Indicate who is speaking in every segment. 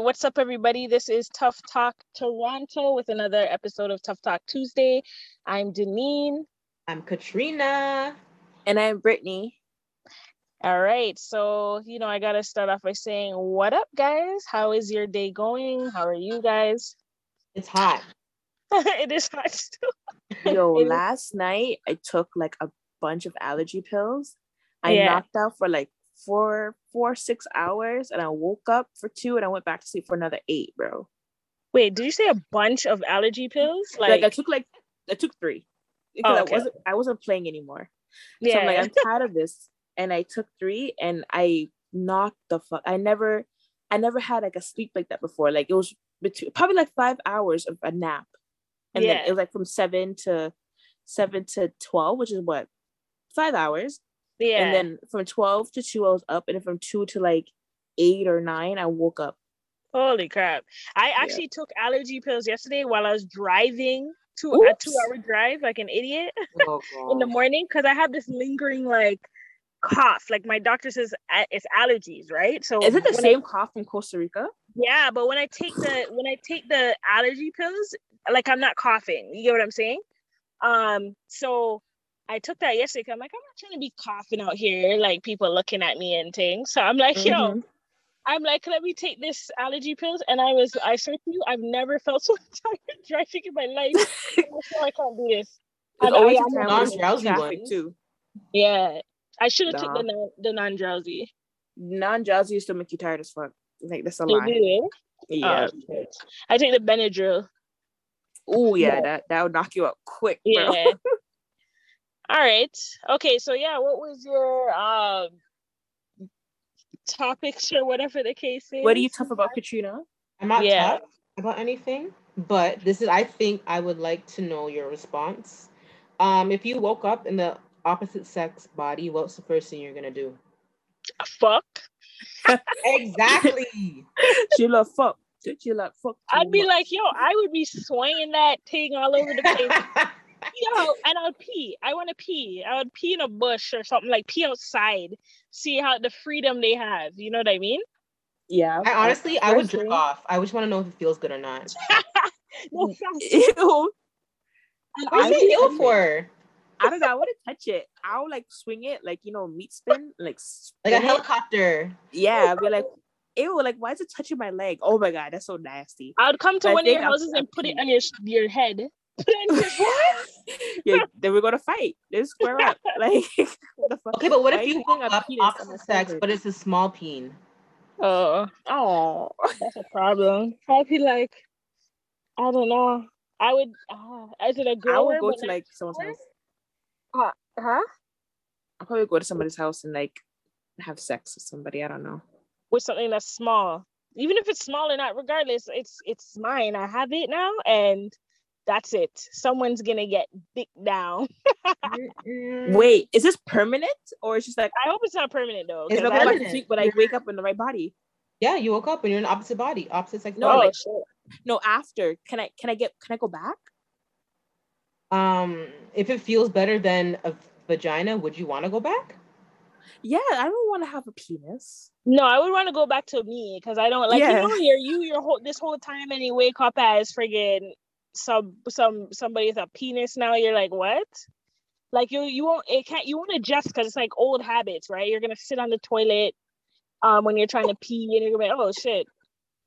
Speaker 1: All right, what's up, everybody? This is Tough Talk Toronto with another episode of Tough Talk Tuesday. I'm Deneen.
Speaker 2: I'm Katrina.
Speaker 3: And I'm Brittany.
Speaker 1: All right, so you know, I gotta start off by saying, What up, guys? How is your day going? How are you guys?
Speaker 2: It's hot.
Speaker 1: it is hot still.
Speaker 3: Yo, last night I took like a bunch of allergy pills. I
Speaker 1: Yeah.
Speaker 3: knocked out for like four, four, six hours, and I woke up for two, and I went back to sleep for another eight, bro.
Speaker 1: Wait, did you say a bunch of allergy pills?
Speaker 3: Like,
Speaker 1: Like,
Speaker 3: I took like I took three oh, because
Speaker 1: Oh, okay.
Speaker 3: I wasn't I wasn't playing anymore. So
Speaker 1: yeah,
Speaker 3: I'm like I'm tired of this, and I took three, and I knocked the fuck. I never, I never had like a sleep like that before. Like it was between probably like five hours of a nap, and then
Speaker 1: Yeah.
Speaker 3: it was like from seven to seven to twelve, which is what five hours.
Speaker 1: Yeah.
Speaker 3: And then from 12 to 2, I was up. And then from 2 to like 8 or 9, I woke up.
Speaker 1: Holy crap! I
Speaker 3: Yeah.
Speaker 1: actually took allergy pills yesterday while I was driving to a two-hour drive, like an idiot.
Speaker 2: Oh,
Speaker 1: in the morning because I have this lingering like cough. Like my doctor says it's allergies, right? So
Speaker 3: Is it the
Speaker 1: when I-
Speaker 3: same cough from Costa Rica?
Speaker 1: yeah, but when I take the when I take the allergy pills, like I'm not coughing. You get what I'm saying? Um, so I took that yesterday. I'm like, I'm not trying to be coughing out here, like people looking at me and things. So I'm like, yo,
Speaker 3: Mhm.
Speaker 1: I'm like, let me take this allergy pills. And I was, I swear to you, I've never felt so tired driving in my life. I swear I can't do this.
Speaker 3: There's
Speaker 1: I-
Speaker 3: always
Speaker 1: I
Speaker 3: a
Speaker 1: am
Speaker 3: time
Speaker 2: not
Speaker 3: when it's
Speaker 2: drowsy one
Speaker 3: too.
Speaker 1: Yeah, I should have took the non the non drowsy.
Speaker 3: Non-drowsy used to make you tired as fuck. Like that's a
Speaker 1: You
Speaker 3: lie.
Speaker 1: do?
Speaker 3: Yeah.
Speaker 1: Oh. I take the Benadryl.
Speaker 3: oh yeah,
Speaker 1: yeah.
Speaker 3: that that would knock you out quick, bro.
Speaker 1: Yeah. All right. Okay. So yeah, what was your um topics or whatever the case is?
Speaker 3: What are you tough about, Katrina?
Speaker 2: I'm not
Speaker 1: Yeah.
Speaker 2: tough about anything, but this is I think I would like to know your response. Um, if you woke up in the opposite sex body, what's the first thing you're gonna do?
Speaker 1: Fuck.
Speaker 2: Exactly.
Speaker 3: She love fuck. She love fuck.
Speaker 1: I'd be
Speaker 3: much.
Speaker 1: like, yo, I would be swinging that thing all over the place. yo, and I would pee. I want to pee. I would pee in a bush or something like pee outside. See how the freedom they have. You know what I mean?
Speaker 3: yeah.
Speaker 2: I honestly, I would jerk off. I just want to know if it feels good or not.
Speaker 1: No,
Speaker 3: Ew.
Speaker 2: What's
Speaker 3: I
Speaker 2: it
Speaker 3: would
Speaker 2: ill for?
Speaker 3: I don't know. I wouldn't touch it. I would like swing it, like you know, meat spin, like
Speaker 2: Like a
Speaker 3: it.
Speaker 2: helicopter.
Speaker 3: Yeah, I'd be like, ew, like why is it touching my leg? Oh my god, that's so nasty.
Speaker 1: I would come to
Speaker 3: I
Speaker 1: one of your
Speaker 3: think I'll-
Speaker 1: houses and
Speaker 3: I'll
Speaker 1: put it
Speaker 3: pee.
Speaker 1: on your your head. Put it on your
Speaker 3: yeah, then we're gonna fight. Let's square up. Like the fuck?
Speaker 2: Okay, but what if
Speaker 3: you
Speaker 2: you
Speaker 3: putting
Speaker 2: woke
Speaker 3: a
Speaker 2: up
Speaker 3: penis on
Speaker 2: opposite sex,
Speaker 3: forehead?
Speaker 2: but it's a small peen?
Speaker 1: Oh,
Speaker 3: Oh,
Speaker 1: that's a problem. I'd be like, I don't know. I would. Uh, is it a
Speaker 3: I
Speaker 1: girl?
Speaker 3: I would go to
Speaker 1: not-
Speaker 3: like someone's house.
Speaker 1: huh?
Speaker 3: I'll probably go to somebody's house and like have sex with somebody. I don't know.
Speaker 1: with something that's small. Even if it's small or not, regardless, it's it's mine. I have it now, and that's it. Someone's gonna get dick down.
Speaker 3: Wait, is this permanent or it's just like
Speaker 1: I hope it's not permanent though.
Speaker 2: It's
Speaker 1: 'cause
Speaker 3: if
Speaker 1: I
Speaker 3: I
Speaker 1: like-
Speaker 2: permanent.
Speaker 3: sleep, but I wake up in the right body?
Speaker 2: Yeah, you woke up and you're in the opposite body, opposite sex
Speaker 3: No,
Speaker 1: oh,
Speaker 3: like-
Speaker 1: shit.
Speaker 3: No, after. Can I? Can I get? Can I go back?
Speaker 2: Um, if it feels better than a vagina, would you want to go back?
Speaker 3: Yeah, I don't want to have a penis.
Speaker 1: No, I would want to go back to me because I don't like
Speaker 3: Yeah.
Speaker 1: you know you're you your whole this whole time and you wake up as friggin' some some somebody with a penis now. You're like what? Like you you won't it can't you won't adjust because it's like old habits, right? You're gonna sit on the toilet um when you're trying to pee and you're gonna be like, oh shit.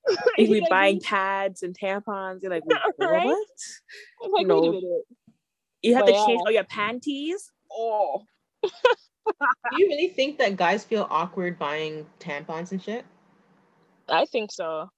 Speaker 3: You be
Speaker 1: Like,
Speaker 3: buying pads and tampons. You're like,
Speaker 1: Right?
Speaker 3: what?
Speaker 1: I'm like,
Speaker 3: No.
Speaker 1: wait a minute.
Speaker 3: You have
Speaker 1: But
Speaker 3: to change
Speaker 1: yeah.
Speaker 3: all your panties. Oh,
Speaker 2: Do you really think that guys feel awkward buying tampons and shit?
Speaker 1: I think so.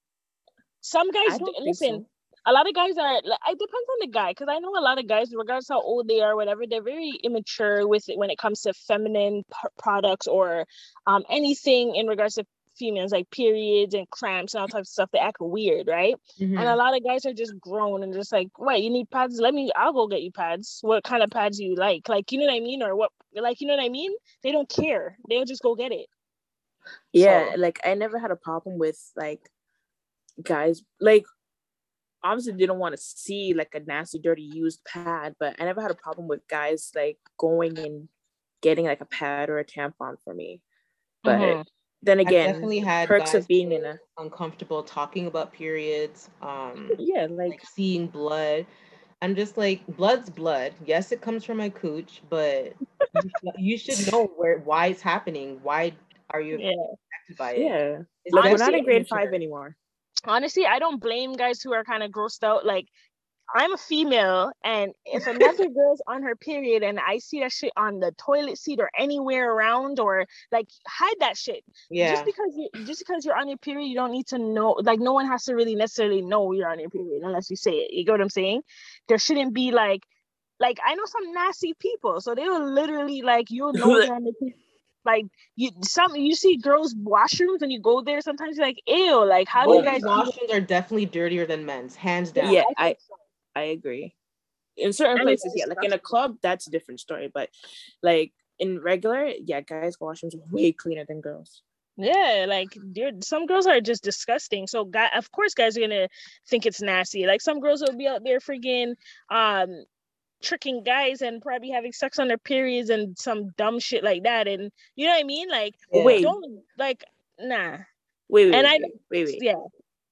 Speaker 1: Some guys
Speaker 3: I
Speaker 1: do-
Speaker 3: don't think
Speaker 1: listen.
Speaker 3: so.
Speaker 1: A lot of guys are. like, It depends on the guy, because I know a lot of guys, regardless how old they are, whatever, they're very immature with it when it comes to feminine p- products or um anything in regards to females, like periods and cramps and all types of stuff. They act weird, right?
Speaker 2: Mhm.
Speaker 1: And a lot of guys are just grown and just like, wait, you need pads? Let me, I'll go get you pads. What kind of pads do you like? Like, you know what I mean? Or what, like, you know what I mean? They don't care. They'll just go get it.
Speaker 3: Yeah,
Speaker 1: So-
Speaker 3: like I never had a problem with like guys like obviously didn't want to see like a nasty, dirty used pad, but I never had a problem with guys like going and getting like a pad or a tampon for me. But
Speaker 1: Mhm.
Speaker 3: then
Speaker 2: I've
Speaker 3: again,
Speaker 2: definitely had
Speaker 3: perks of being in a
Speaker 2: uncomfortable talking about periods. Um,
Speaker 3: yeah, like
Speaker 2: like seeing blood. I'm just like blood's blood. Yes, it comes from my cooch, but you, should know where why it's happening. Why are you
Speaker 1: Yeah.
Speaker 2: affected by it?
Speaker 3: yeah,
Speaker 2: It's
Speaker 3: like we're not in grade
Speaker 2: immature.
Speaker 3: five anymore.
Speaker 1: Honestly, I don't blame guys who are kind of grossed out. Like, I'm a female, and if another girl's on her period and I see that shit on the toilet seat or anywhere around, or like hide that shit.
Speaker 2: Yeah.
Speaker 1: Just because you just because you're on your period, you don't need to know. Like, no one has to really necessarily know you're on your period unless you say it. You get what I'm saying? There shouldn't be like, like I know some nasty people, so they will literally like you'll know they're on the period. Like you, some you see girls' washrooms and you go there. Sometimes you're like, ew. Like, how do you guys?
Speaker 2: washrooms are definitely dirtier than men's, hands down.
Speaker 3: Yeah, I- I agree. In certain
Speaker 1: And
Speaker 3: places, yeah, like in a club, that's a different story. But like in regular, yeah, guys' washrooms are way cleaner than girls.
Speaker 1: Yeah, like dude, some girls are just disgusting. So guy of course guys are gonna think it's nasty. Like some girls will be out there friggin' um tricking guys and probably having sex on their periods and some dumb shit like that. And you know what I mean? Like
Speaker 2: Yeah.
Speaker 3: Wait,
Speaker 1: don't like nah.
Speaker 3: wait, wait,
Speaker 1: And
Speaker 3: wait,
Speaker 1: I-
Speaker 3: wait, wait, wait.
Speaker 1: Yeah,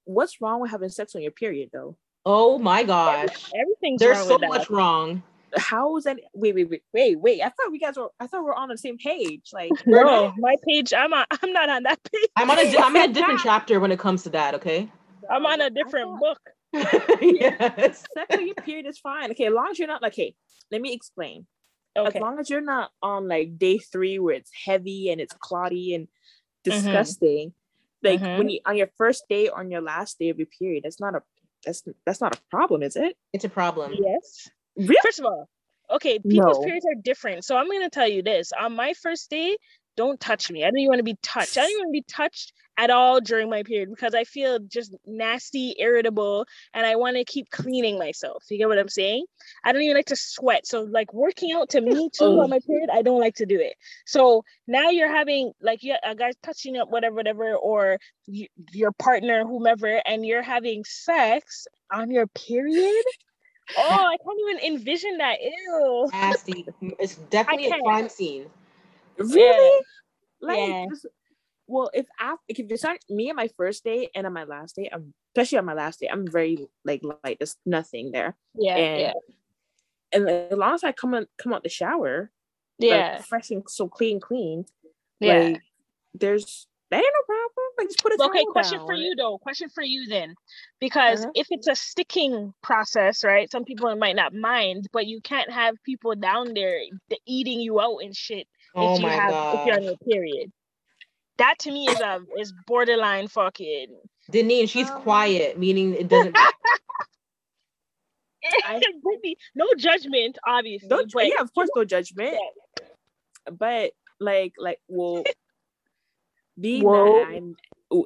Speaker 3: What's wrong with having sex on your period though?
Speaker 2: Oh my gosh.
Speaker 1: everything's
Speaker 2: There's
Speaker 1: wrong
Speaker 2: so
Speaker 1: with that.
Speaker 2: much wrong.
Speaker 3: How is that? Wait, wait, wait, wait, wait. I thought we guys were. I thought we are on the same page. Like,
Speaker 1: No, my page, I'm on I'm not on that page.
Speaker 2: I'm on a di- I'm in a different chapter when it comes to that, okay?
Speaker 1: I'm on a different
Speaker 3: thought
Speaker 1: book.
Speaker 2: yes.
Speaker 3: Sex on your period is fine. Okay, as long as you're not like, hey, let me explain.
Speaker 1: Okay.
Speaker 3: As long as you're not on like day three where it's heavy and it's clotty and disgusting, like
Speaker 1: Mhm.
Speaker 3: when you on your first day or on your last day of your period, that's not a that's that's not a problem, is it?
Speaker 2: It's a problem.
Speaker 1: Yes.
Speaker 3: Really?
Speaker 1: First of all, okay, people's
Speaker 3: No.
Speaker 1: periods are different. So I'm gonna tell you this. On my first day, don't touch me. I don't even want to be touched. I don't even want to be touched at all during my period because I feel just nasty, irritable, and I want to keep cleaning myself. You get what I'm saying? I don't even like to sweat. So like working out to me too
Speaker 3: Oh.
Speaker 1: on my oh. period, I don't like to do it. So now you're having like yeah, a guy's touching up whatever, whatever, or y- your partner, whomever, and you're having sex on your period. Oh, I can't even envision that. Ew.
Speaker 2: Nasty. It's definitely a crime scene.
Speaker 3: Really? Like,
Speaker 1: Yeah.
Speaker 3: This- well, if after if it's not me on my first day and on my last day, I'm especially on my last day, I'm very like light. There's nothing there,
Speaker 1: Yeah,
Speaker 3: and
Speaker 1: yeah,
Speaker 3: and as long as I come on come out the shower,
Speaker 1: yeah,
Speaker 3: like, fresh and so clean, clean,
Speaker 1: yeah.
Speaker 3: like there's that ain't no problem. Like just put a
Speaker 1: okay, question
Speaker 3: down.
Speaker 1: for you though. Question for you then, because
Speaker 3: Uh-huh.
Speaker 1: if it's a sticking process, right? Some people might not mind, but you can't have people down there eating you out and shit
Speaker 2: Oh
Speaker 1: if you
Speaker 2: my
Speaker 1: have if you're on
Speaker 2: god.
Speaker 1: your period. That to me is a is borderline fucking.
Speaker 2: Denise, she's
Speaker 3: Um,
Speaker 2: quiet, meaning it doesn't
Speaker 3: I-
Speaker 1: no judgment, obviously,
Speaker 3: Don't,
Speaker 1: but
Speaker 3: yeah, of course, no judgment. But like, like, well, being
Speaker 1: Whoa.
Speaker 3: that I'm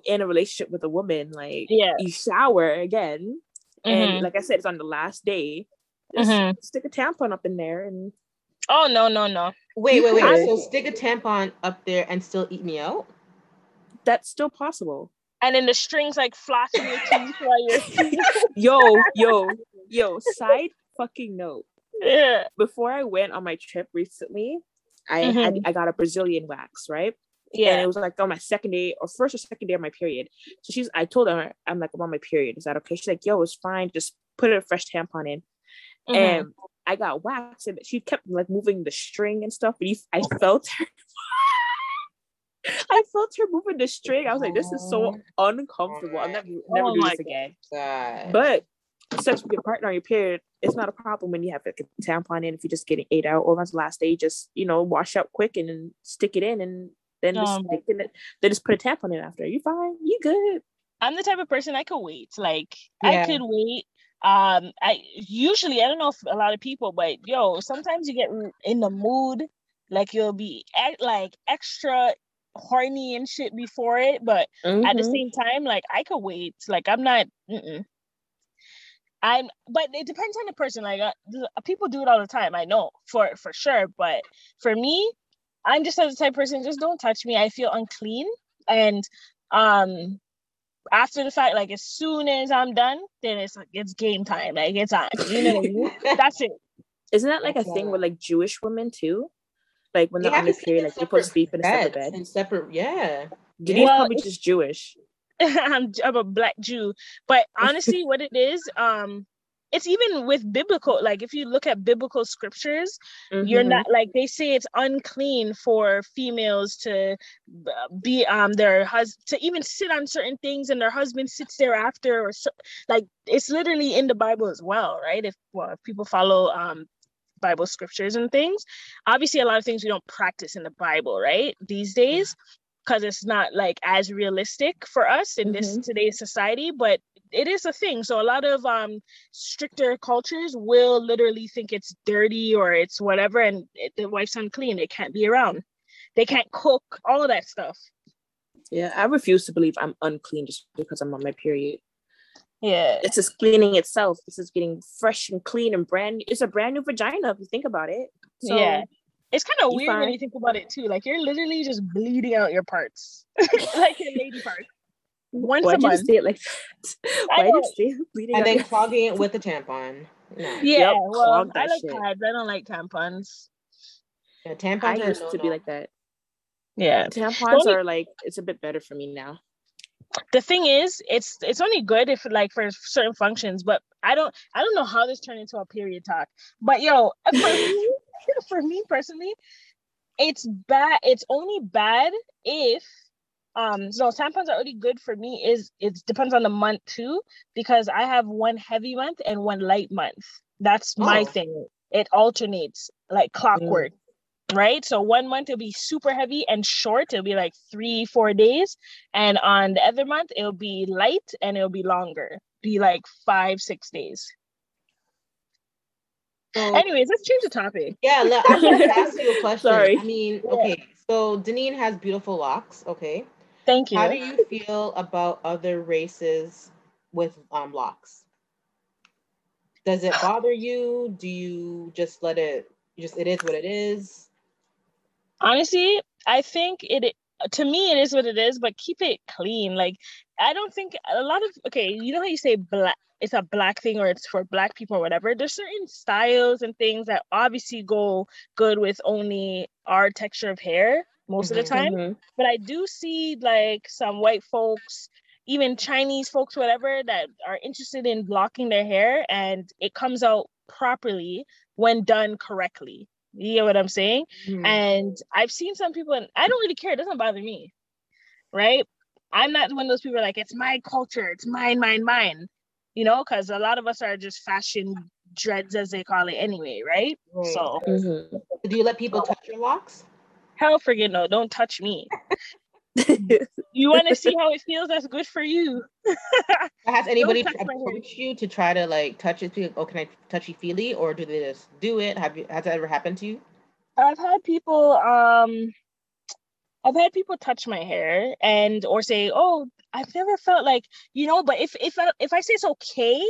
Speaker 3: in a relationship with a woman, like,
Speaker 1: Yeah.
Speaker 3: you shower again,
Speaker 1: Mhm.
Speaker 3: and like I said, it's on the last day. Just
Speaker 1: Mhm.
Speaker 3: stick a tampon up in there, and
Speaker 1: oh no no no.
Speaker 2: wait, wait, wait. So stick a tampon up there and still eat me out?
Speaker 3: That's still possible.
Speaker 1: And then the strings like flossing your teeth while you're
Speaker 3: Yo, yo, yo. Side fucking note.
Speaker 1: yeah.
Speaker 3: Before I went on my trip recently, I
Speaker 1: Mhm.
Speaker 3: had I got a Brazilian wax, right?
Speaker 1: Yeah.
Speaker 3: and it was like on my second day or first or second day of my period. So she's, I told her, I'm like, I'm on my period. Is that okay? She's like, yo, it's fine. Just put a fresh tampon in.
Speaker 1: Mhm.
Speaker 3: And I got waxed, and she kept like moving the string and stuff. But you, I felt her. I felt her moving the string. I was like, this is so uncomfortable. I'll never, never
Speaker 1: Oh
Speaker 3: do this again.
Speaker 2: God.
Speaker 3: But sex with your partner your period, it's not a problem when you have like a tampon in. If you're just getting ate out, or on the last day, just you know, wash out quick and then stick it in, and then just
Speaker 1: Oh
Speaker 3: stick in it. Then just put a tampon in after. You fine. You good.
Speaker 1: I'm the type of person I could wait. Like
Speaker 2: Yeah.
Speaker 1: I could wait. Um, I usually I don't know if a lot of people, but yo, sometimes you get in the mood, like you'll be e- like extra horny and shit before it, but at the
Speaker 3: Mhm.
Speaker 1: same time, like I could wait. Like I'm not. Mm-mm. I'm, but it depends on the person. Like uh, people do it all the time. I know for for sure. But for me, I'm just the type of person. Just don't touch me. I feel unclean, and um, after the fact, like as soon as I'm done, then it's like it's game time. Like it's on. You know I mean? That's it.
Speaker 3: Isn't that like a thing
Speaker 2: a-
Speaker 3: with like Jewish women too? Like when
Speaker 2: They
Speaker 3: they're on
Speaker 2: the
Speaker 3: period, like they put supposed sleep in a separate bed.
Speaker 2: and separate, yeah.
Speaker 3: Denise's
Speaker 1: Well,
Speaker 3: probably just Jewish.
Speaker 1: I'm, I'm a black Jew. But honestly, what it is, um, it's even with biblical, like if you look at biblical scriptures, you're
Speaker 3: Mhm.
Speaker 1: not like they say it's unclean for females to be um their husband to even sit on certain things and their husband sits there after or so, like it's literally in the Bible as well, right? If well, if people follow um Bible scriptures and things, obviously a lot of things we don't practice in the Bible, right? These days because it's not like as realistic for us in this today's society but it is a thing. So a lot of um stricter cultures will literally think it's dirty or it's whatever and it, the wife's unclean it can't be around. They can't cook all of that stuff.
Speaker 3: Yeah, I refuse to believe I'm unclean just because I'm on my period.
Speaker 1: Yeah
Speaker 3: This is cleaning itself. This is getting fresh and clean and brand new. It's a brand new vagina if you think about it. So,
Speaker 1: yeah it's kind of
Speaker 3: you
Speaker 1: weird when you think about it too like you're literally just bleeding out your parts like your lady parts once
Speaker 3: Why
Speaker 1: a
Speaker 3: did you
Speaker 1: month
Speaker 3: say it like that?
Speaker 1: I
Speaker 3: Why did you
Speaker 1: know.
Speaker 3: say it bleeding
Speaker 2: And
Speaker 3: out
Speaker 2: then
Speaker 3: your-
Speaker 2: clogging it with a tampon. No.
Speaker 1: yeah
Speaker 3: Yep,
Speaker 1: well i like
Speaker 3: shit.
Speaker 1: pads i don't like tampons
Speaker 2: Yeah, tampons
Speaker 3: I
Speaker 2: are
Speaker 3: used to be
Speaker 2: no-no.
Speaker 3: like that.
Speaker 1: yeah
Speaker 3: Tampons
Speaker 1: only-
Speaker 3: are like it's a bit better for me now.
Speaker 1: The thing is it's it's only good if like for certain functions but i don't i don't know how this turned into a period talk. But yo for me, for me personally it's bad it's only bad if um so tampons are already good for me is it depends on the month too because i have one heavy month and one light month. That's my
Speaker 2: Oh.
Speaker 1: thing. It alternates like clockwork right? So one month it'll be super heavy and short. It'll be like three, four days. And on the other month, it'll be light and it'll be longer, be like five, six days.
Speaker 2: So,
Speaker 1: Anyways, let's change the topic.
Speaker 2: yeah, I want to ask you a question.
Speaker 3: Sorry.
Speaker 2: I mean, okay, so Deneen has beautiful locks. Okay,
Speaker 1: Thank you.
Speaker 2: how do you feel about other races with um locks? Does it bother you? Do you just let it? Just it is what it is.
Speaker 1: Honestly, I think it to me it is what it is, but keep it clean. Like I don't think a lot of okay, you know how you say black it's a black thing or it's for black people or whatever. There's certain styles and things that obviously go good with only our texture of hair most of the
Speaker 2: Mhm.
Speaker 1: time.
Speaker 3: Mhm.
Speaker 1: but I do see like some white folks, even Chinese folks, whatever, that are interested in blocking their hair and it comes out properly when done correctly. You get what I'm saying?
Speaker 2: Mhm.
Speaker 1: And I've seen some people, and I don't really care, it doesn't bother me, right? I'm not one of those people like, it's my culture, it's mine, mine, mine, you know, because a lot of us are just fashion dreads, as they call it anyway, right?
Speaker 2: Right.
Speaker 1: So,
Speaker 3: Mhm.
Speaker 2: do you let people touch your locks?
Speaker 1: hell forget no, don't touch me. You want to see how it feels? That's good for you.
Speaker 2: Has anybody
Speaker 1: touch my hair.
Speaker 2: approached you to try to like touch it? To, oh, can I touchy feely, or do they just do it? Have you? Has that ever happened to you?
Speaker 1: I've had people um I've had people touch my hair and or say, "Oh, I've never felt like, you know, but if if I, if I say it's okay,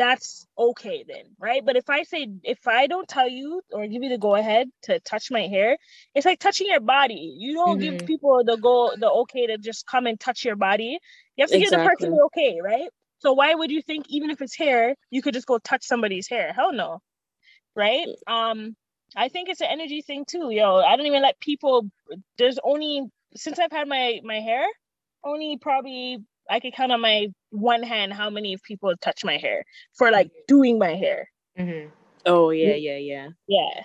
Speaker 1: that's okay then, right? But if I say if I don't tell you or give you the go ahead to touch my hair, it's like touching your body. You don't give
Speaker 2: Mhm.
Speaker 1: people the go the okay to just come and touch your body. You have to give the person
Speaker 3: Exactly.
Speaker 1: the okay, right? So why would you think even if it's hair, you could just go touch somebody's hair? Hell no. Right? Um I think it's an energy thing too, yo. I don't even let people. There's only since I've had my my hair, only probably I could count on my one hand how many people touch my hair for like doing my hair.
Speaker 2: Mm-hmm.
Speaker 3: Oh yeah, yeah, yeah.
Speaker 1: Yeah,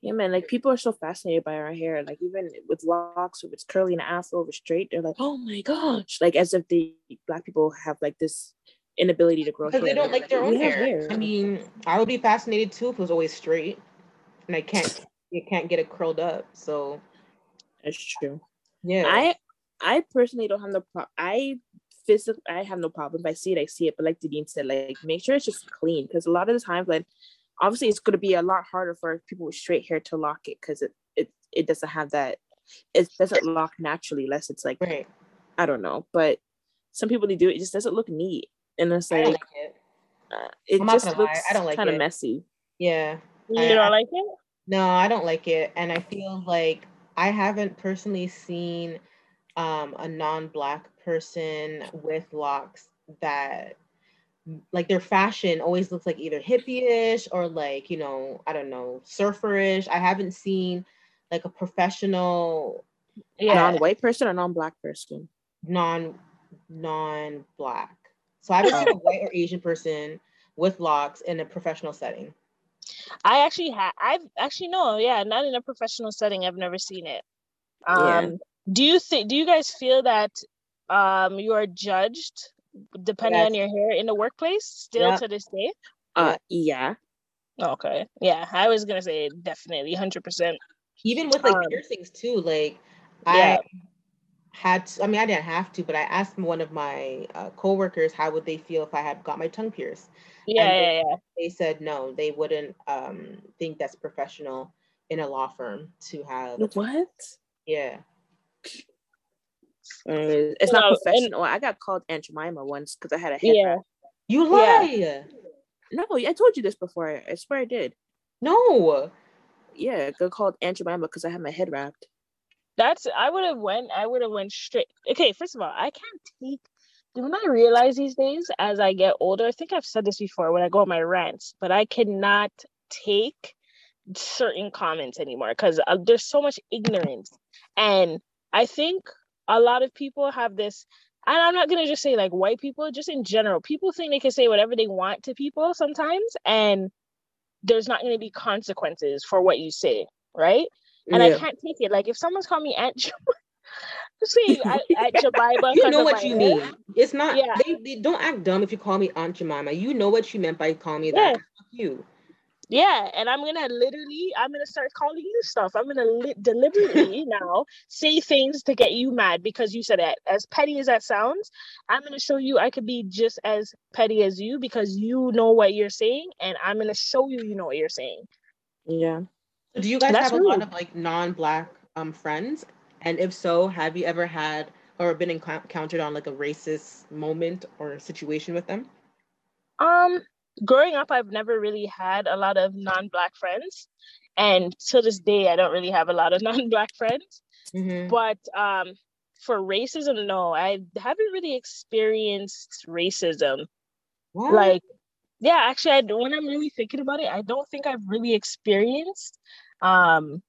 Speaker 3: Yeah, man. Like people are so fascinated by our hair. Like even with locks, if it's curly and afro, it's straight, they're like, "Oh my gosh!" Like as if the black people have like this inability to grow hair.
Speaker 2: Because they don't like their own
Speaker 3: We have
Speaker 2: hair. I mean, I would be fascinated too if it was always straight, and I can't, you can't get it curled up. So
Speaker 3: that's true.
Speaker 2: yeah,
Speaker 3: I I personally don't have no problem. I physically I have no problem. If I see it, I see it. But like Dean said, like make sure it's just clean because a lot of the times, like obviously, it's going to be a lot harder for people with straight hair to lock it because it it it doesn't have that. It doesn't lock naturally unless it's like
Speaker 2: right.
Speaker 3: I don't know. But some people they do it, it just doesn't look neat, and it's
Speaker 2: I
Speaker 3: like
Speaker 2: like it.
Speaker 3: uh, it just
Speaker 2: lie,
Speaker 3: looks
Speaker 2: I don't like
Speaker 3: kind of messy.
Speaker 2: Yeah.
Speaker 1: you
Speaker 2: I-
Speaker 1: don't
Speaker 2: I-
Speaker 1: like it?
Speaker 2: No, I don't like it, and I feel like I haven't personally seen um, a non-black person with locks that like their fashion always looks like either hippie-ish or like you know I don't know surferish. I haven't seen like a professional
Speaker 1: Yeah.
Speaker 3: Non-white person or non-black person?
Speaker 2: non non black. So I haven't seen a white or Asian person with locks in a professional setting.
Speaker 1: I actually have I've actually no. Yeah, not in a professional setting. I've never seen it. Um,
Speaker 3: Yeah.
Speaker 1: Do you think? Do you guys feel that um you are judged depending on your hair in the workplace still
Speaker 2: Yep.
Speaker 1: to this day?
Speaker 3: Uh, yeah.
Speaker 1: Okay. Yeah, I was gonna say definitely, hundred percent.
Speaker 2: Even with like
Speaker 1: Um,
Speaker 2: piercings too. Like
Speaker 1: Yeah.
Speaker 2: I had to, I mean I didn't have to, but I asked one of my uh, coworkers how would they feel if I had got my tongue pierced.
Speaker 1: Yeah,
Speaker 2: they-
Speaker 1: yeah, yeah.
Speaker 2: They said no, they wouldn't um think that's professional in a law firm to have
Speaker 3: What?
Speaker 2: yeah.
Speaker 3: Uh, it's
Speaker 1: No,
Speaker 3: not
Speaker 1: and-
Speaker 3: professional. I got called Aunt Jemima once because I had a head
Speaker 1: Yeah.
Speaker 3: wrap.
Speaker 2: You
Speaker 1: Yeah.
Speaker 2: lie.
Speaker 3: No, I told you this before. I swear I did.
Speaker 2: No.
Speaker 3: Yeah, I got called Aunt Jemima because I had my head wrapped.
Speaker 1: That's I would have went. I would have went straight. Okay, first of all, I can't take. When I realize these days as I get older, I think I've said this before when I go on my rants, but I cannot take certain comments anymore because uh, there's so much ignorance, and I think a lot of people have this. And I'm not gonna just say like white people, just in general, people think they can say whatever they want to people sometimes, and there's not gonna be consequences for what you say, right? and I can't take it. Like if someone's called me Aunt see at Jemima,
Speaker 2: you know what you
Speaker 1: hair.
Speaker 2: mean. It's not
Speaker 1: Yeah.
Speaker 2: they, they don't act dumb if you call me Aunt Jemima. You know what you meant by calling me
Speaker 1: Yeah.
Speaker 2: that. Fuck you.
Speaker 1: Yeah, and I'm gonna literally, I'm gonna start calling you stuff. I'm gonna li- deliberately now say things to get you mad because you said that. As petty as that sounds, I'm gonna show you I could be just as petty as you because you know what you're saying, and I'm gonna show you you know what you're saying.
Speaker 3: Yeah.
Speaker 2: Do you guys
Speaker 1: That's
Speaker 2: have a lot of like non-black um friends? And if so, have you ever had or been encountered on like a racist moment or situation with them?
Speaker 1: Um, growing up, I've never really had a lot of non-black friends, and to this day, I don't really have a lot of non-black friends.
Speaker 2: Mm-hmm.
Speaker 1: but um for racism no i haven't really experienced racism
Speaker 2: What?
Speaker 1: like yeah actually i don't when i'm really thinking about it i don't think i've really experienced um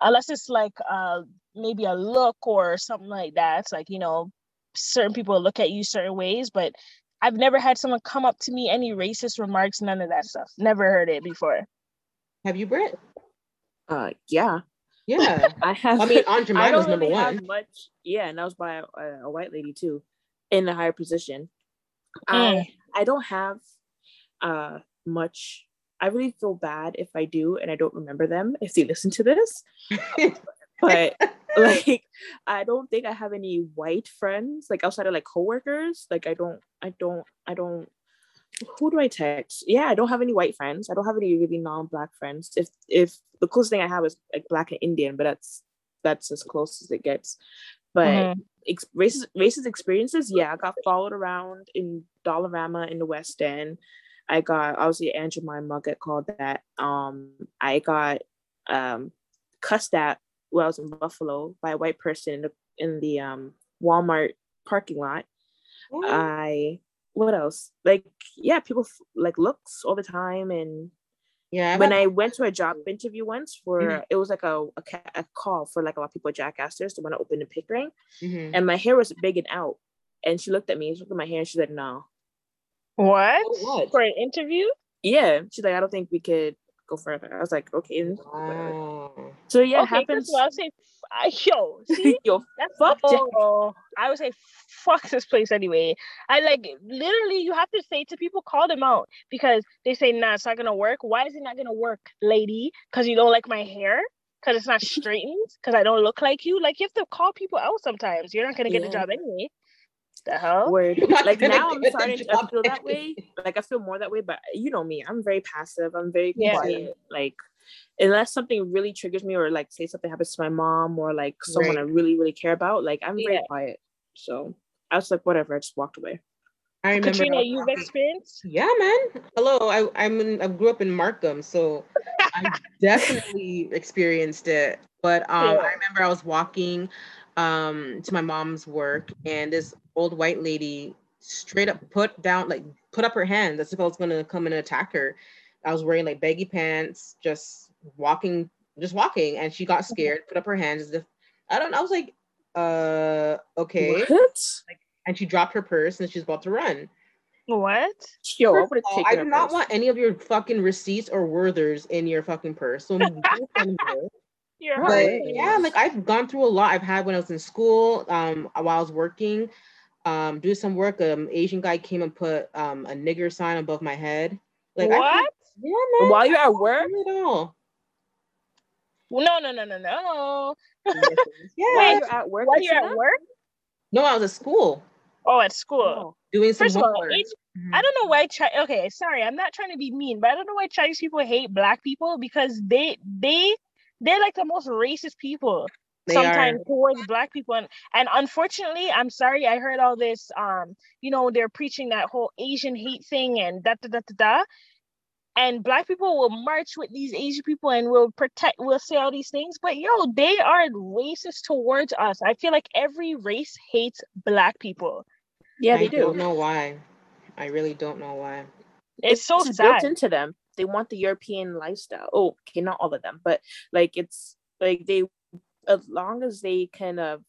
Speaker 1: unless it's like uh maybe a look or something like that it's like you know certain people look at you certain ways but i've never had someone come up to me any racist remarks none of that stuff never heard it before
Speaker 2: have you, Britt?
Speaker 3: Uh, yeah.
Speaker 2: Yeah.
Speaker 3: I have.
Speaker 2: I mean, Aunt
Speaker 3: I
Speaker 2: Jemima's
Speaker 3: don't
Speaker 2: number
Speaker 3: really
Speaker 2: one.
Speaker 3: have much. Yeah, and that was by a, a white lady too, in a higher position. I I don't have uh much. I really feel bad if I do, and I don't remember them if they listen to this. But like, I don't think I have any white friends like outside of like coworkers. Like, I don't, I don't, I don't. Who do I text? Yeah, I don't have any white friends. I don't have any really non-black friends. If if the closest thing I have is like black and Indian, but that's that's as close as it gets. But
Speaker 1: Mhm.
Speaker 3: ex- racist racist experiences, yeah, I got followed around in Dollarama in the West End. I got obviously Aunt Jemima get called that. Um, I got um cussed at when I was in Buffalo by a white person in the in the um Walmart parking lot.
Speaker 2: What?
Speaker 3: I what else? Like yeah, people f- like looks all the time and
Speaker 2: yeah.
Speaker 3: when
Speaker 2: got-
Speaker 3: I went to a job interview once for
Speaker 2: Mhm.
Speaker 3: it was like a, a, ca- a call for like a lot of people at Jack Astor's to want to open in Pickering
Speaker 2: Mhm.
Speaker 3: and my hair was big and out and she looked at me she looked at my hair and she said no
Speaker 1: what
Speaker 2: Oh, what?
Speaker 1: for an interview
Speaker 3: yeah she's like I don't think we could go further I was like okay.
Speaker 2: Wow.
Speaker 3: So yeah it happens
Speaker 1: First I'll say, I, yo, see,
Speaker 3: yo
Speaker 1: that's
Speaker 3: Fuck
Speaker 1: oh, I would say, fuck this place anyway. I like literally, you have to say to people, call them out because they say, nah, it's not gonna work. Why is it not gonna work, lady? Because you don't like my hair? Because it's not straightened? Because I don't look like you? Like you have to call people out sometimes. You're not gonna get the
Speaker 3: Yeah.
Speaker 1: job anyway. The hell?
Speaker 3: word like now I'm starting to feel that way like I feel more that way but you know me I'm very passive I'm very
Speaker 1: Yeah.
Speaker 3: quiet like unless something really triggers me or like say something happens to my mom or like someone I really really care about like I'm very
Speaker 1: Yeah.
Speaker 3: quiet so I was like whatever I just walked away
Speaker 2: I remember.
Speaker 1: Katrina, you've experienced?
Speaker 2: Yeah, man. Hello. I I'm in, I grew up in Markham, so I definitely experienced it. But um,
Speaker 1: Yeah.
Speaker 2: I remember I was walking um to my mom's work, and this old white lady straight up put down like put up her hand as if I was gonna come and attack her. I was wearing like baggy pants, just walking, just walking, and she got scared, put up her hands as if I don't. I was like, uh, okay.
Speaker 3: What?
Speaker 2: Like, And she dropped her purse and she's about to run.
Speaker 1: What?
Speaker 3: Yo, I
Speaker 2: First
Speaker 3: would have taken
Speaker 2: I do not
Speaker 3: purse.
Speaker 2: want any of your fucking receipts or Werther's in your fucking purse. So, you.
Speaker 1: You're
Speaker 3: But,
Speaker 2: but
Speaker 1: right.
Speaker 2: yeah, like I've gone through a lot. I've had when I was in school, um, while I was working, um, do some work. Um, Asian guy came and put um a nigger sign above my head. Like, I've
Speaker 1: what?
Speaker 2: Yeah, man.
Speaker 3: While you're at work,
Speaker 2: at all.
Speaker 1: No, no, no, no, no.
Speaker 2: Yeah.
Speaker 3: while you're at work,
Speaker 1: While
Speaker 3: you
Speaker 1: you're at work?
Speaker 2: No, I was at school
Speaker 1: Oh, at school.
Speaker 3: Oh.
Speaker 2: doing some
Speaker 1: First of all,
Speaker 2: homework.
Speaker 1: Asian-
Speaker 2: Mhm.
Speaker 1: I don't know why. Chi- okay, sorry, I'm not trying to be mean, but I don't know why Chinese people hate black people because they they they're like the most racist people
Speaker 2: They
Speaker 1: sometimes
Speaker 2: are.
Speaker 1: towards black people and and unfortunately i'm sorry i heard all this um you know they're preaching that whole asian hate thing and da da da da da and black people will march with these asian people and will protect will say all these things but yo they are racist towards us i feel like every race hates black people
Speaker 3: Yeah,
Speaker 2: I
Speaker 3: they do.
Speaker 2: I don't know why. I really don't know why.
Speaker 1: it's so
Speaker 3: it's
Speaker 1: sad
Speaker 3: built into them. They want the European lifestyle. Oh, okay, not all of them, but like it's like they, as long as they kind of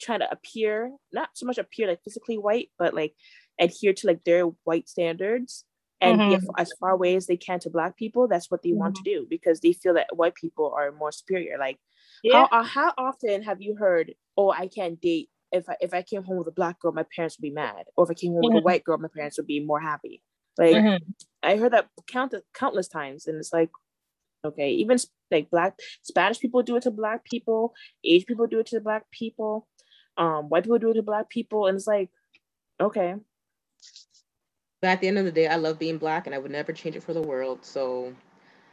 Speaker 3: try to appear, not so much appear like physically white, but like adhere to like their white standards and
Speaker 1: Mhm.
Speaker 3: as far away as they can to black people. That's what they want to do because they feel that white people are more superior. Like
Speaker 1: yeah
Speaker 3: how uh, how often have you heard, "Oh, I can't date if I if I came home with a black girl, my parents would be mad, or if I came home with
Speaker 1: Mhm.
Speaker 3: a white girl, my parents would be more happy." Like
Speaker 1: Mhm.
Speaker 3: I heard that count countless times, and it's like, okay, even like black Spanish people do it to black people, Asian people do it to black people, um, white people do it to black people, and it's like, okay,
Speaker 2: But at the end of the day, I love being black, and I would never change it for the world. So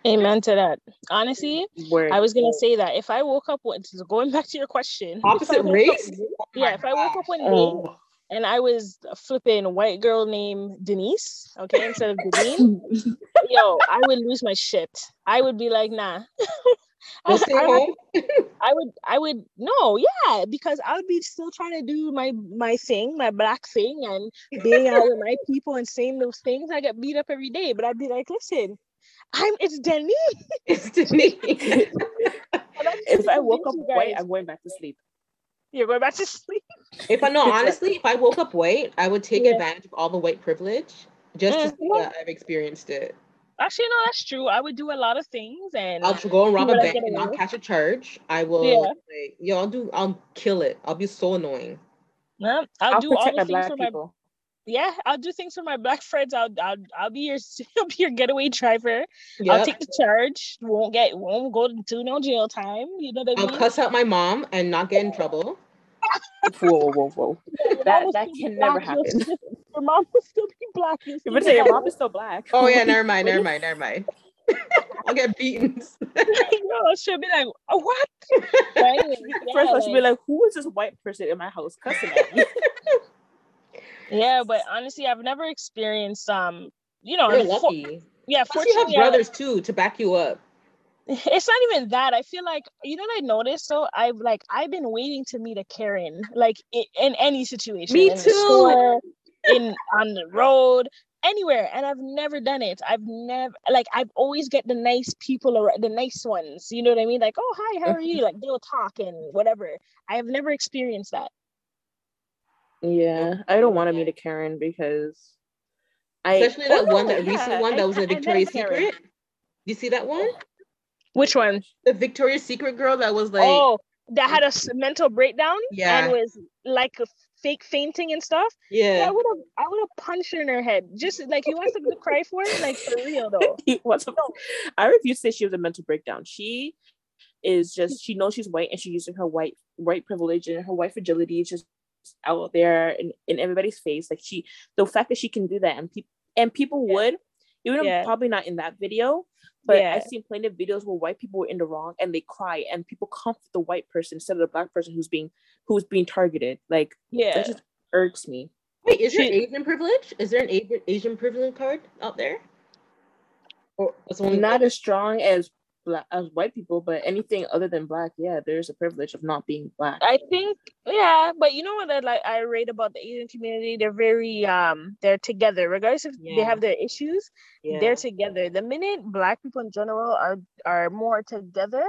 Speaker 1: amen to that honestly
Speaker 3: where
Speaker 1: i was gonna say that if i woke up with going back to your question
Speaker 2: opposite
Speaker 1: woke up-
Speaker 2: race.
Speaker 1: yeah if i woke up one day
Speaker 3: Oh.
Speaker 1: and I was a flipping white girl named Denise, okay, instead of Denise, yo, I would lose my shit. I would be like, nah. I,
Speaker 2: We'll stay
Speaker 1: I-
Speaker 2: home.
Speaker 1: I would, I would, no, yeah, because I would be still trying to do my my thing, my black thing, and being out with my people and saying those things. I get beat up every day, but I'd be like, listen, I'm it's Denise.
Speaker 2: It's Denise.
Speaker 3: If I woke up
Speaker 1: convince
Speaker 3: white, I'm going back to sleep.
Speaker 1: you're going back to sleep.
Speaker 2: if I know, honestly, if I woke up white, I would take
Speaker 1: Yeah.
Speaker 2: advantage of all the white privilege just to
Speaker 1: Mm,
Speaker 2: say
Speaker 1: yeah.
Speaker 2: that I've experienced it.
Speaker 1: Actually, no, that's true. I would do a lot of things, and
Speaker 2: I'll go and rob a
Speaker 1: I
Speaker 2: bank and
Speaker 1: away
Speaker 2: not catch a charge. I will
Speaker 1: Yeah.
Speaker 2: like, yo, I'll do I'll kill it. I'll be so annoying.
Speaker 1: yeah, I'll,
Speaker 3: I'll
Speaker 1: do all the things
Speaker 3: black
Speaker 1: for my
Speaker 3: people.
Speaker 1: yeah, I'll do things for my black friends. I'll I'll I'll be your I'll be your getaway driver. I'll take the charge. Won't get won't go to no jail time. You know what I
Speaker 2: I'll cuss out my mom and not get in trouble.
Speaker 3: Whoa, whoa, whoa!
Speaker 1: Your
Speaker 3: That that can never happen.
Speaker 1: Your mom will still be black. You'll
Speaker 3: You
Speaker 1: still
Speaker 3: would say your
Speaker 1: black.
Speaker 3: mom is still black.
Speaker 2: Oh yeah, never mind, never mind, never mind. I'll get beaten.
Speaker 1: no, she'll be like, oh, what? But anyway,
Speaker 3: First of all, she'd be
Speaker 1: like-
Speaker 3: like, "Who is this white person in my house cussing at me?"
Speaker 1: yeah, but honestly, I've never experienced um, you know,
Speaker 2: You're
Speaker 1: unfo-
Speaker 2: lucky.
Speaker 1: yeah,
Speaker 2: Plus, you have
Speaker 1: fortunately, I-
Speaker 2: brothers too to back you up.
Speaker 1: It's not even that. I feel like you know what I noticed though. I've like I've been waiting to meet a Karen, like in, in any situation.
Speaker 2: Me
Speaker 1: in
Speaker 2: too.
Speaker 1: store, in on the road, anywhere, and I've never done it. I've never like I've always get the nice people around, the nice ones. You know what I mean? Like, oh hi, how are mm-hmm. you? Like they'll talk and whatever. I have never experienced that.
Speaker 3: yeah, I don't want to meet a Karen because I
Speaker 2: Especially
Speaker 3: oh,
Speaker 2: that one,
Speaker 3: no,
Speaker 2: that
Speaker 3: yeah,
Speaker 2: recent one that was
Speaker 3: I-
Speaker 2: a
Speaker 3: I met
Speaker 2: Victoria's Secret. You see that one?
Speaker 1: Which one?
Speaker 2: The Victoria's Secret girl that was like,
Speaker 1: oh, that had a mental breakdown
Speaker 2: Yeah.
Speaker 1: and was like a fake fainting and stuff. Yeah,
Speaker 2: yeah.
Speaker 1: I would have I would have punched her in her head. Just like you want something to cry for? It, like for real though.
Speaker 3: He wants I refuse to say she was a mental breakdown. She is just she knows she's white and she's using her white white privilege and her white fragility is just out there in, in everybody's face. Like she the fact that she can do that and people and people
Speaker 1: Yeah.
Speaker 3: would, even if
Speaker 1: Yeah.
Speaker 3: probably not in that video, but
Speaker 1: Yeah.
Speaker 3: I've seen plenty of videos where white people were in the wrong and they cry and people comfort the white person instead of the black person who's being who's being targeted. Like
Speaker 1: Yeah.
Speaker 3: that just irks me.
Speaker 2: Wait, is there
Speaker 1: She-
Speaker 2: Asian privilege? Is there an Asian Asian privilege card out there? Or
Speaker 3: Not as strong as black as white people, but anything other than black, yeah, there's a privilege of not being black.
Speaker 1: I think yeah, but you know what I like I read about the Asian community, they're very um they're together. Regardless if they have their issues,
Speaker 2: yeah.
Speaker 1: they're together. The minute black people in general are are more together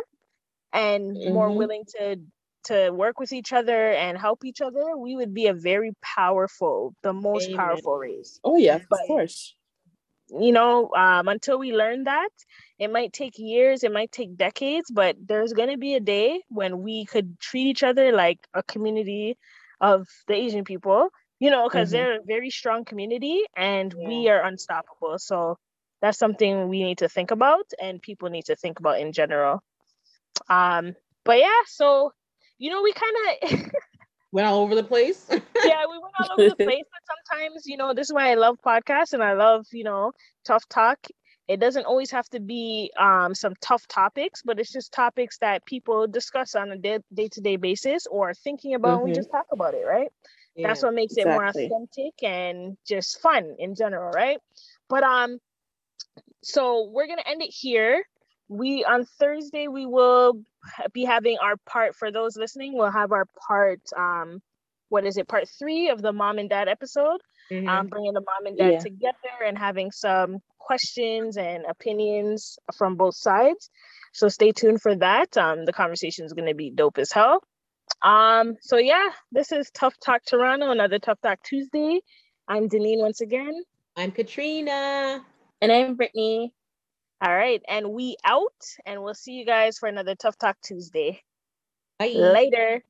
Speaker 1: and more
Speaker 3: Mhm.
Speaker 1: willing to to work with each other and help each other, we would be a very powerful, the most
Speaker 2: Amen.
Speaker 1: powerful race.
Speaker 3: Oh yeah,
Speaker 1: But-
Speaker 3: of course.
Speaker 1: You know, um, until we learn that, it might take years, it might take decades, but there's gonna be a day when we could treat each other like a community of the Asian people. You know, because
Speaker 3: Mhm.
Speaker 1: they're a very strong community and we are unstoppable. So that's something we need to think about and people need to think about in general. Um, but yeah, so you know, we kind of
Speaker 2: Went all over the place.
Speaker 1: yeah, we went all over the place, but sometimes, you know, this is why I love podcasts and I love, you know, tough talk. It doesn't always have to be um, some tough topics, but it's just topics that people discuss on a day to day basis or thinking about. and We just talk about it, right? That's what makes it more authentic and just fun in general, right? But um, so we're gonna end it here. We on Thursday we will be having our part for those listening. We'll have our part um, what is it? Part three of the mom and dad episode.
Speaker 2: Mhm.
Speaker 1: Um, bringing the mom and dad
Speaker 3: Yeah.
Speaker 1: together and having some questions and opinions from both sides. So stay tuned for that. Um, the conversation is gonna be dope as hell. Um, so yeah, this is Tough Talk Toronto, another Tough Talk Tuesday. I'm Deneen once again.
Speaker 2: I'm Katrina.
Speaker 3: And I'm Brittany.
Speaker 1: All right, and we out, and we'll see you guys for another Tough Talk Tuesday.
Speaker 2: Bye.
Speaker 1: Later.